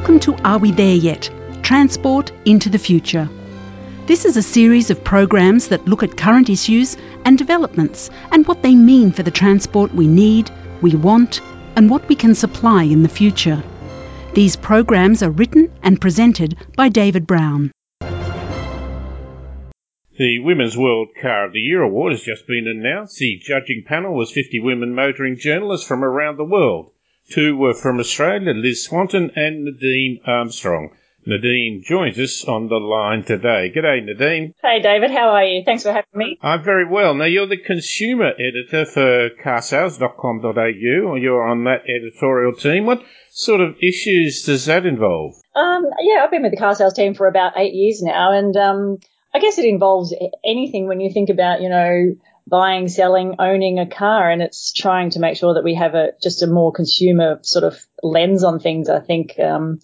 Welcome to Are We There Yet? Transport into the Future. This is a series of programs that look at current issues and developments and what they mean for the transport we need, we want, and what we can supply in the future. These programs are written and presented by David Brown. The Women's World Car of the Year award has just been announced. The judging panel was 50 women motoring journalists from around the world. Two were from Australia, Liz Swanton and Nadine Armstrong. Nadine joins us on the line today. G'day, Nadine. Hey, David. How are you? Thanks for having me. I'm very well. Now, you're the consumer editor for carsales.com.au, or you're on that editorial team. What sort of issues does that involve? Um, yeah, I've been with the car sales team for about eight years now, and um, I guess it involves anything when you think about, you know, buying, selling, owning a car, and it's trying to make sure that we have a just a more consumer sort of lens on things. I think. Um,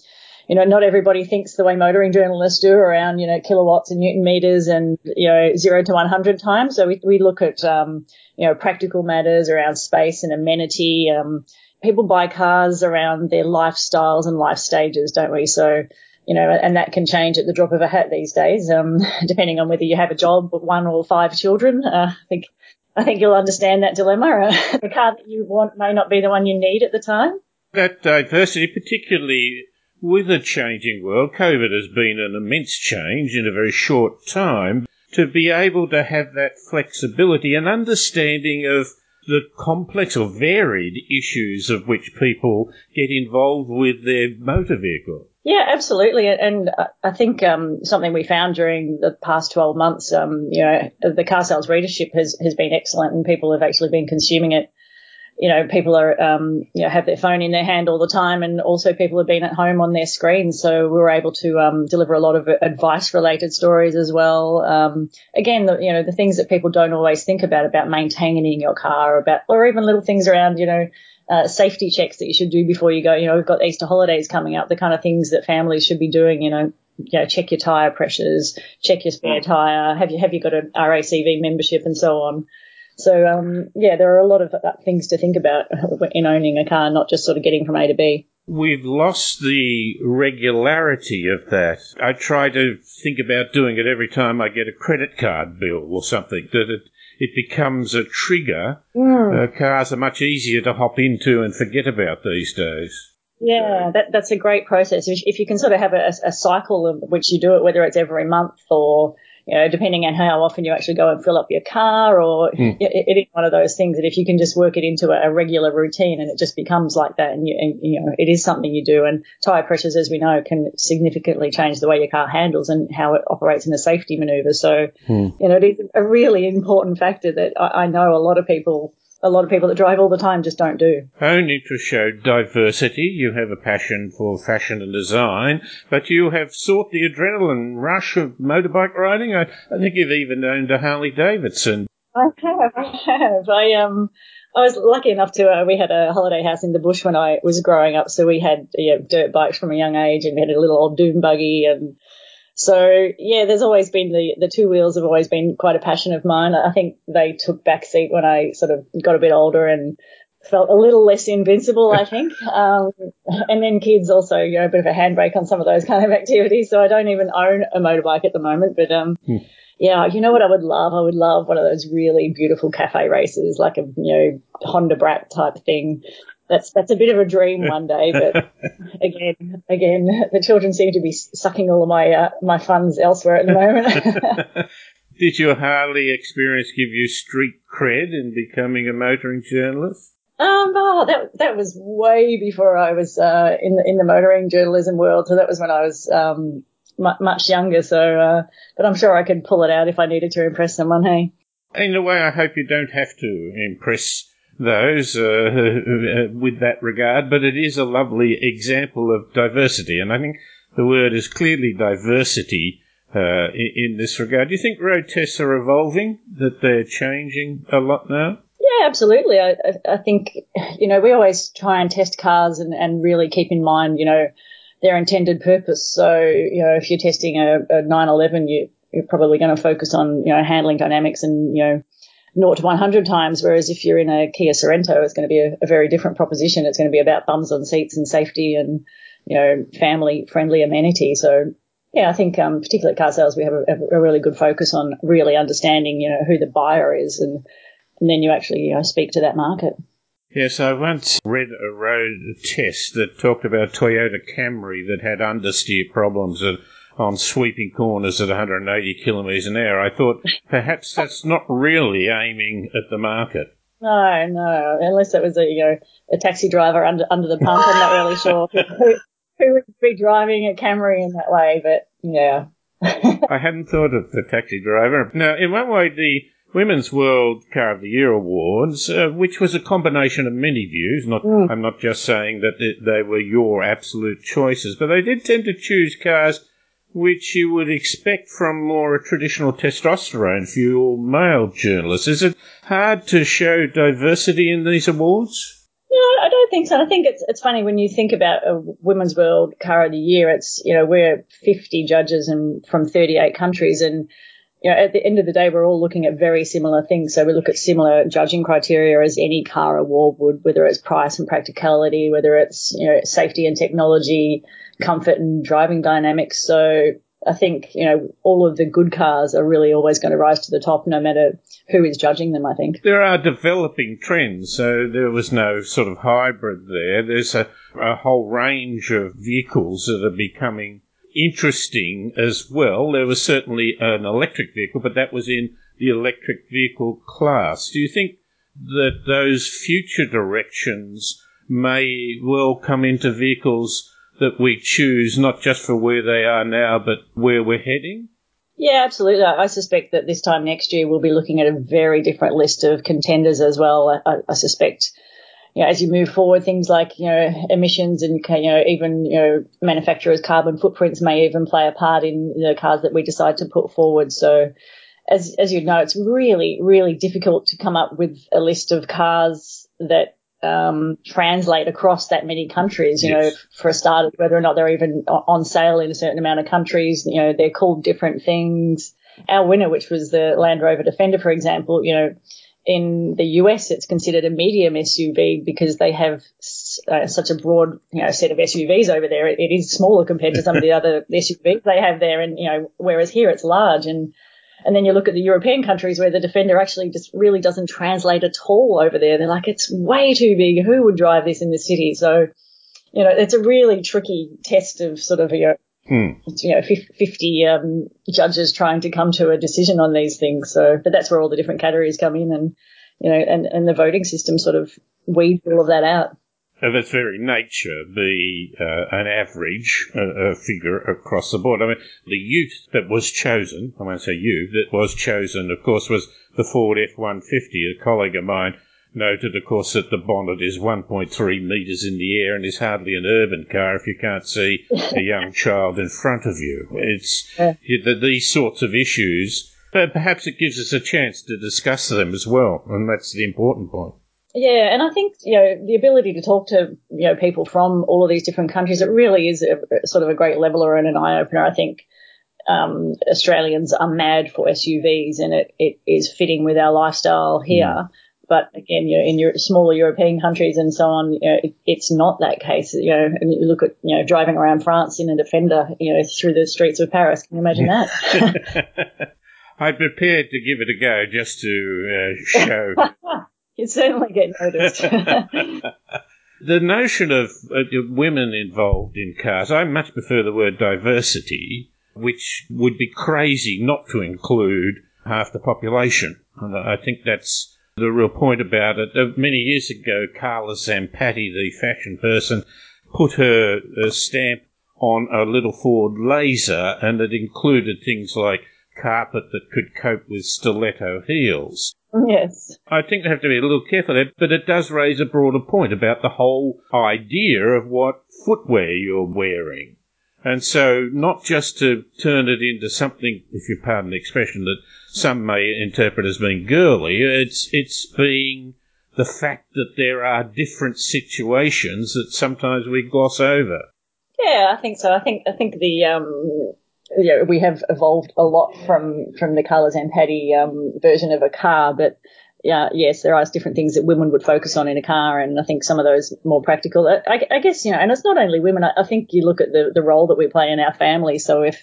you know, not everybody thinks the way motoring journalists do around, you know, kilowatts and newton meters and, you know, zero to 100 times. So we, we look at, um, you know, practical matters around space and amenity. Um, people buy cars around their lifestyles and life stages, don't we? So, you know, and that can change at the drop of a hat these days, um, depending on whether you have a job, with one or five children. Uh, I think I think you'll understand that dilemma. the car that you want may not be the one you need at the time. That diversity, particularly with a changing world, COVID has been an immense change in a very short time. To be able to have that flexibility and understanding of the complex or varied issues of which people get involved with their motor vehicle. Yeah, absolutely. And I think um, something we found during the past 12 months, um, you know, the car sales readership has, has been excellent and people have actually been consuming it. You know, people are, um, you know, have their phone in their hand all the time and also people have been at home on their screens. So we were able to um, deliver a lot of advice related stories as well. Um, again, the, you know, the things that people don't always think about, about maintaining your car, about, or even little things around, you know, uh, safety checks that you should do before you go. You know, we've got Easter holidays coming up, the kind of things that families should be doing, you know, you know, check your tyre pressures, check your spare tyre, have you, have you got a RACV membership and so on. So, um, yeah, there are a lot of uh, things to think about in owning a car, not just sort of getting from A to B. We've lost the regularity of that. I try to think about doing it every time I get a credit card bill or something, that it it becomes a trigger. Mm. Uh, cars are much easier to hop into and forget about these days. Yeah, that, that's a great process. If, if you can sort of have a, a cycle of which you do it, whether it's every month or you know, depending on how often you actually go and fill up your car, or mm. it, it is one of those things that if you can just work it into a, a regular routine and it just becomes like that, and you, and, you know, it is something you do. And tire pressures, as we know, can significantly change the way your car handles and how it operates in a safety maneuver. So, mm. you know, it is a really important factor that I, I know a lot of people a lot of people that drive all the time just don't do. Only to show diversity. You have a passion for fashion and design, but you have sought the adrenaline rush of motorbike riding. I, I think you've even owned a Harley Davidson. I have, I have. I um, I was lucky enough to. Uh, we had a holiday house in the bush when I was growing up, so we had know, dirt bikes from a young age, and we had a little old dune buggy and so yeah, there's always been the, the two wheels have always been quite a passion of mine. I think they took backseat when I sort of got a bit older and felt a little less invincible, I think. Um, and then kids also, you know, a bit of a handbrake on some of those kind of activities. So I don't even own a motorbike at the moment, but, um, hmm. yeah, you know what I would love? I would love one of those really beautiful cafe racers, like a, you know, Honda Brat type thing that's that's a bit of a dream one day. But again, again, the children seem to be sucking all of my uh, my funds elsewhere at the moment. Did your Harley experience give you street cred in becoming a motoring journalist? Um, oh, that that was way before I was uh, in the in the motoring journalism world. So that was when I was um, m- much younger. So, uh, but I'm sure I could pull it out if I needed to impress someone. Hey. In a way, I hope you don't have to impress those uh, with that regard, but it is a lovely example of diversity, and I think the word is clearly diversity uh, in, this regard. Do you think road tests are evolving, that they're changing a lot now? Yeah, absolutely. I, I think, you know, we always try and test cars and, and really keep in mind, you know, their intended purpose. So, you know, if you're testing a, a 911, you, you're probably going to focus on, you know, handling dynamics and, you know, 0 to 100 times, whereas if you're in a Kia Sorento, it's going to be a, a very different proposition. It's going to be about bums on seats and safety and you know, family friendly amenity. So yeah, I think um, particularly at car sales, we have a, a, really good focus on really understanding, you know, who the buyer is, and and then you actually you know, speak to that market. Yes, I once read a road test that talked about Toyota Camry that had understeer problems at, on sweeping corners at 180 kilometres an hour. I thought perhaps that's not really aiming at the market. No, no, unless it was a you know a taxi driver under under the pump. I'm not really sure who, who would be driving a Camry in that way, but yeah. I hadn't thought of the taxi driver. Now, in one way, the Women's World Car of the Year Awards, uh, which was a combination of many views. Not, mm. I'm not just saying that they were your absolute choices, but they did tend to choose cars which you would expect from more traditional testosterone fuel male journalists. Is it hard to show diversity in these awards? No, I don't think so. I think it's it's funny when you think about a Women's World Car of the Year. It's you know we're 50 judges and from 38 countries, and you know, at the end of the day, we're all looking at very similar things. So we look at similar judging criteria as any car award would, whether it's price and practicality, whether it's, you know, safety and technology, comfort and driving dynamics. So I think, you know, all of the good cars are really always going to rise to the top no matter who is judging them, I think. There are developing trends. So there was no sort of hybrid there. There's a, a whole range of vehicles that are becoming interesting as well. There was certainly an electric vehicle, but that was in the electric vehicle class. Do you think that those future directions may well come into vehicles that we choose, not just for where they are now, but where we're heading? Yeah, absolutely. I suspect that this time next year we'll be looking at a very different list of contenders as well. I, I suspect you know, as you move forward, things like, you know, emissions and, you know, even, you know, manufacturers' carbon footprints may even play a part in the cars that we decide to put forward. So, as, as you know, it's really, really difficult to come up with a list of cars that um, translate across that many countries. You yes. know, for a start, whether or not they're even on sale in a certain amount of countries, you know, they're called different things. Our winner, which was the Land Rover Defender, for example, you know, in the US, it's considered a medium SUV because they have uh, such a broad, you know, set of SUVs over there. It, it is smaller compared to some of the other SUVs they have there, and you know, whereas here it's large. And and then you look at the European countries where the Defender actually just really doesn't translate at all over there. They're like, it's way too big. Who would drive this in the city? So, you know, it's a really tricky test of sort of you know, Hmm. You know, 50 um, judges trying to come to a decision on these things. So, but that's where all the different categories come in and, you know, and, and the voting system sort of weeds all of that out. Of its very nature, be uh, an average uh, figure across the board. I mean, the ute that was chosen, I won't say you, that was chosen, of course, was the Ford F-150. A colleague of mine noted, of course, that the bonnet is 1.3 metres in the air and is hardly an urban car if you can't see a young child in front of you. It's yeah. these sorts of issues, but perhaps it gives us a chance to discuss them as well, and that's the important point. Yeah, and I think you know the ability to talk to you know people from all of these different countries, it really is a, sort of a great leveler and an eye opener. I think um, Australians are mad for SUVs, and it, it is fitting with our lifestyle here. Mm. But again, you know, in your smaller European countries and so on, you know, it, it's not that case. You know, and you look at you know driving around France in a Defender, you know, through the streets of Paris. Can you imagine that? I'm prepared to give it a go just to uh, show. you certainly get noticed. the notion of uh, women involved in cars, I much prefer the word diversity, which would be crazy not to include half the population. And I think that's the real point about it. Uh, many years ago, Carla Zampatti, the fashion person, put her uh, stamp on a little Ford Laser, and it included things like carpet that could cope with stiletto heels. Yes. I think they have to be a little careful there, but it does raise a broader point about the whole idea of what footwear you're wearing. And so, not just to turn it into something, if you pardon the expression, that some may interpret as being girly, it's, it's being the fact that there are different situations that sometimes we gloss over. Yeah, I think so. I think, I think the, um, you know, we have evolved a lot from, from the Carla Zampatti, um, version of a car, but yeah, yes, there are different things that women would focus on in a car, and I think some of those more practical. I, I guess you know, and it's not only women. I, I think you look at the the role that we play in our family. So if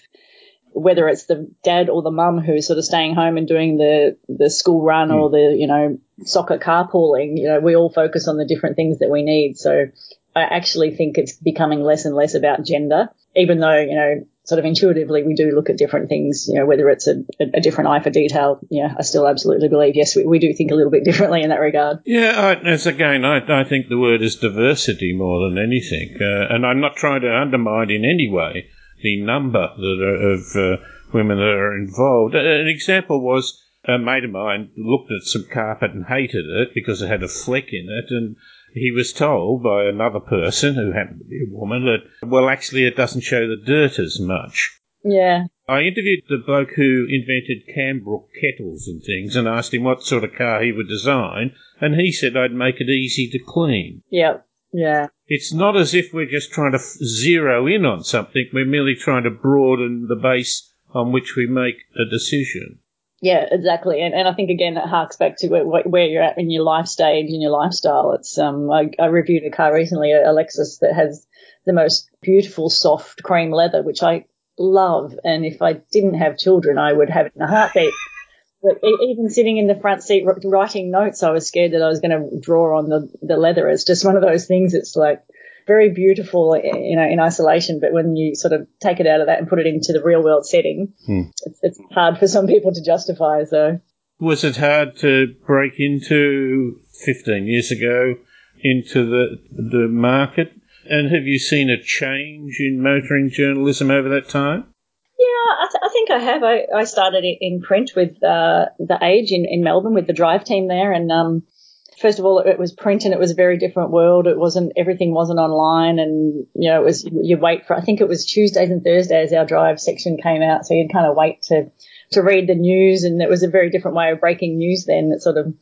whether it's the dad or the mum who's sort of staying home and doing the the school run mm. or the you know soccer carpooling, you know, we all focus on the different things that we need. So I actually think it's becoming less and less about gender, even though you know sort of intuitively we do look at different things, you know, whether it's a, a different eye for detail. Yeah, I still absolutely believe, yes, we, we do think a little bit differently in that regard. Yeah, I, as again, I, I think the word is diversity more than anything. Uh, and I'm not trying to undermine in any way the number that are, of uh, women that are involved. An example was a mate of mine looked at some carpet and hated it because it had a fleck in it and he was told by another person who happened to be a woman that, well, actually, it doesn't show the dirt as much. Yeah. I interviewed the bloke who invented Kambrook kettles and things and asked him what sort of car he would design, and he said I'd make it easy to clean. Yeah. Yeah. It's not as if we're just trying to zero in on something, we're merely trying to broaden the base on which we make a decision. Yeah, exactly. And, and I think again it harks back to where, where you're at in your life stage and your lifestyle. It's um I, I reviewed a car recently, a Lexus that has the most beautiful soft cream leather, which I love. And if I didn't have children, I would have it in a heartbeat. But even sitting in the front seat writing notes, I was scared that I was going to draw on the, the leather. It's just one of those things. It's like very beautiful, you know, in isolation. But when you sort of take it out of that and put it into the real world setting, hmm. it's, it's hard for some people to justify. So, was it hard to break into 15 years ago into the the market? And have you seen a change in motoring journalism over that time? I, th- I think I have. I, I started in print with uh, the Age in, in Melbourne with the drive team there, and um, first of all, it was print and it was a very different world. It wasn't, everything wasn't online and, you know, it was, you wait for, I think it was Tuesdays and Thursdays our drive section came out. So you'd kind of wait to, to read the news and it was a very different way of breaking news then. It sort of,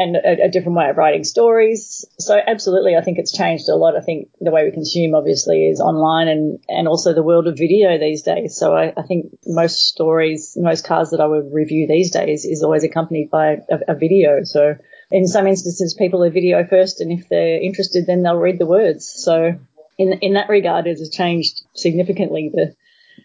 and a, a, different way of writing stories. So absolutely, I think it's changed a lot. I think the way we consume obviously is online and, and also the world of video these days. So I, I think most stories, most cars that I would review these days is always accompanied by a, a video. So in some instances, people are video first, and if they're interested, then they'll read the words. So in in that regard, it has changed significantly. The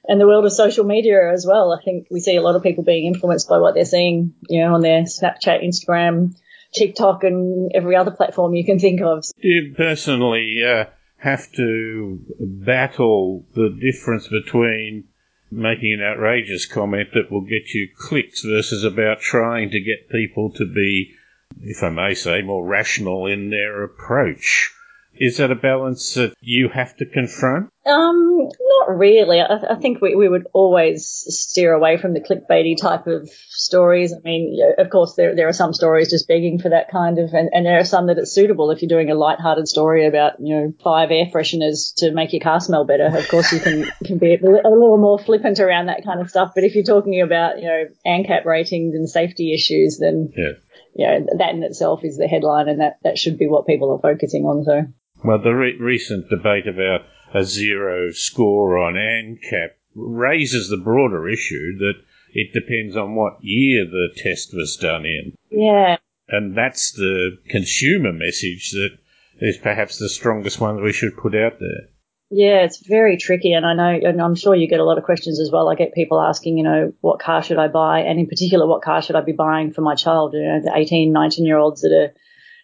and the world of social media as well. I think we see a lot of people being influenced by what they're seeing, you know, on their Snapchat, Instagram, TikTok, and every other platform you can think of. You personally uh, have to battle the difference between making an outrageous comment that will get you clicks versus about trying to get people to be if I may say, more rational in their approach. Is that a balance that you have to confront? Um, not really. I, I, think we, we would always steer away from the clickbaity type of stories. I mean, of course, there there are some stories just begging for that kind of, and, and there are some that it's suitable if you're doing a light-hearted story about you know five air fresheners to make your car smell better. Of course, you can can be a little more flippant around that kind of stuff. But if you're talking about you know ANCAP ratings and safety issues, then yeah you know, that in itself is the headline, and that, that should be what people are focusing on. So, well, the re- recent debate about a zero score on ANCAP raises the broader issue that it depends on what year the test was done in. Yeah. And that's the consumer message that is perhaps the strongest one that we should put out there. Yeah, it's very tricky, and I know, and I'm sure you get a lot of questions as well. I get people asking, you know, what car should I buy, and in particular, what car should I be buying for my child? You know, the 18, 19 year olds that are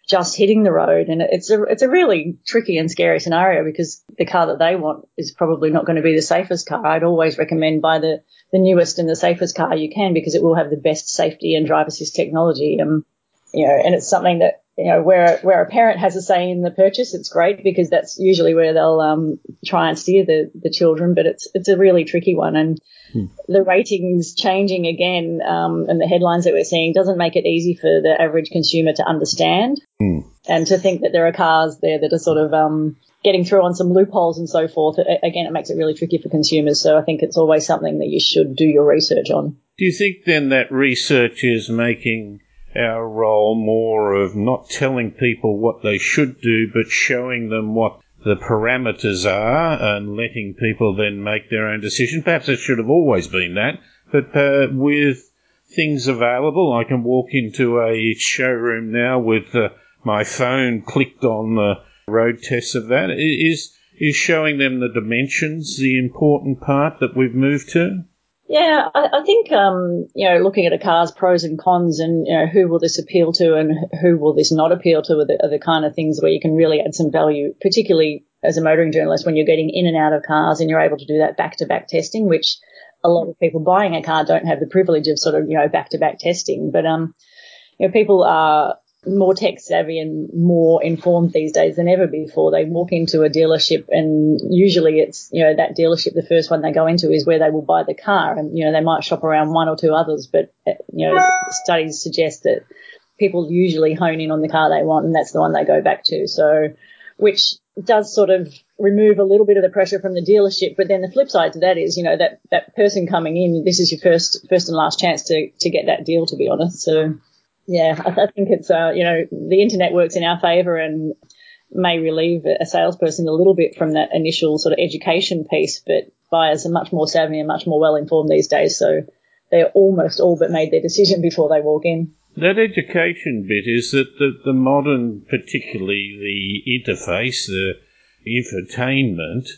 just hitting the road, and it's a it's a really tricky and scary scenario because the car that they want is probably not going to be the safest car. I'd always recommend buy the the newest and the safest car you can because it will have the best safety and driver assist technology. Um, you know, and it's something that you know, where where a parent has a say in the purchase, it's great because that's usually where they'll um, try and steer the, the children. But it's it's a really tricky one, and hmm. the ratings changing again, um, and the headlines that we're seeing doesn't make it easy for the average consumer to understand, hmm. and to think that there are cars there that are sort of um, getting through on some loopholes and so forth. Again, it makes it really tricky for consumers. So I think it's always something that you should do your research on. Do you think then that research is making our role more of not telling people what they should do, but showing them what the parameters are and letting people then make their own decision. Perhaps it should have always been that, but uh, with things available. I can walk into a showroom now with uh, my phone clicked on the road tests of that. Is is showing them the dimensions the important part that we've moved to? Yeah, I, I think um, you know, looking at a car's pros and cons, and you know, who will this appeal to, and who will this not appeal to, are the, are the kind of things where you can really add some value, particularly as a motoring journalist when you're getting in and out of cars, and you're able to do that back-to-back testing, which a lot of people buying a car don't have the privilege of sort of you know back-to-back testing. But um, you know, people are more tech savvy and more informed these days than ever before. They walk into a dealership and usually it's, you know, that dealership, the first one they go into is where they will buy the car and, you know, they might shop around one or two others, but, eh, you know, studies suggest that people usually hone in on the car they want and that's the one they go back to. So, which does sort of remove a little bit of the pressure from the dealership. But then the flip side to that is, you know, that, that person coming in, this is your first, first and last chance to, to get that deal, to be honest. So, yeah, I, think it's, uh, you know, the internet works in our favour and may relieve a salesperson a little bit from that initial sort of education piece, but buyers are much more savvy and much more well informed these days. So they're almost all but made their decision before they walk in. That education bit is that the, the modern, particularly the interface, the infotainment,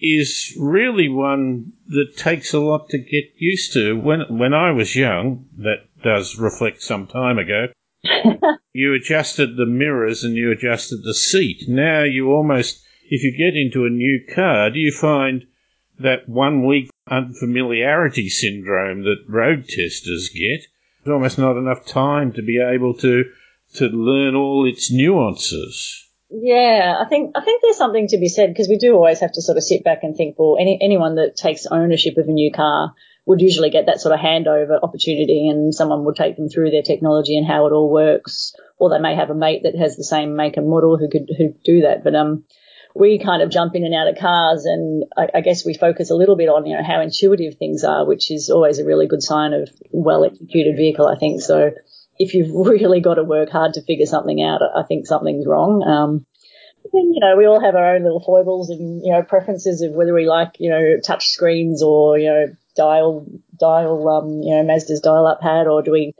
is really one that takes a lot to get used to. When when I was young, that does reflect some time ago. you adjusted the mirrors and you adjusted the seat. Now you almost, if you get into a new car, do you find that one week unfamiliarity syndrome that road testers get? There's almost not enough time to be able to to learn all its nuances. Yeah, I think I think there's something to be said because we do always have to sort of sit back and think, well, any anyone that takes ownership of a new car would usually get that sort of handover opportunity and someone would take them through their technology and how it all works. Or they may have a mate that has the same make and model who could who do that. But um we kind of jump in and out of cars and I, I guess we focus a little bit on, you know, how intuitive things are, which is always a really good sign of well executed vehicle, I think. So if you've really got to work hard to figure something out, I think something's wrong. Um, you know, we all have our own little foibles and, you know, preferences of whether we like, you know, touch screens or, you know, dial, dial, um, you know, Mazda's dial up pad or do we,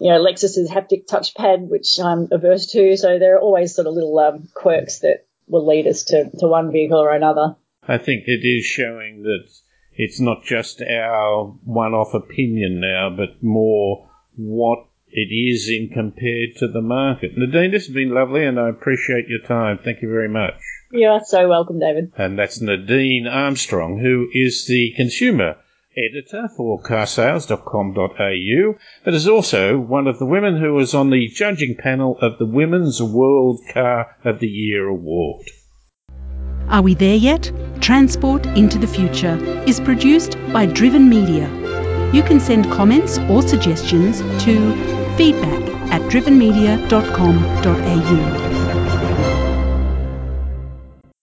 you know, Lexus's haptic touchpad, which I'm averse to. So there are always sort of little um, quirks that will lead us to, to one vehicle or another. I think it is showing that it's not just our one off opinion now, but more what it is in compared to the market. Nadine, this has been lovely and I appreciate your time. Thank you very much. You are so welcome, David. And that's Nadine Armstrong, who is the consumer editor for carsales.com.au, but is also one of the women who was on the judging panel of the Women's World Car of the Year Award. Are we there yet? Transport into the Future is produced by Driven Media. You can send comments or suggestions to feedback at drivenmedia.com.au.